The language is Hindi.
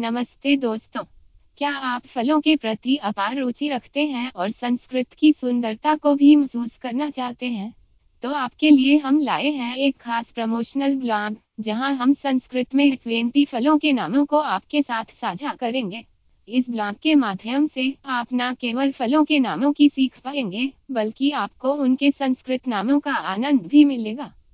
नमस्ते दोस्तों। क्या आप फलों के प्रति अपार रुचि रखते हैं और संस्कृत की सुंदरता को भी महसूस करना चाहते हैं? तो आपके लिए हम लाए हैं एक खास प्रमोशनल ब्लॉग जहाँ हम संस्कृत में 20 फलों के नामों को आपके साथ साझा करेंगे। इस ब्लॉग के माध्यम से आप न केवल फलों के नामों की सीख पाएँगे, बल्कि आपको उनके संस्कृत नामों का आनंद भी मिलेगा।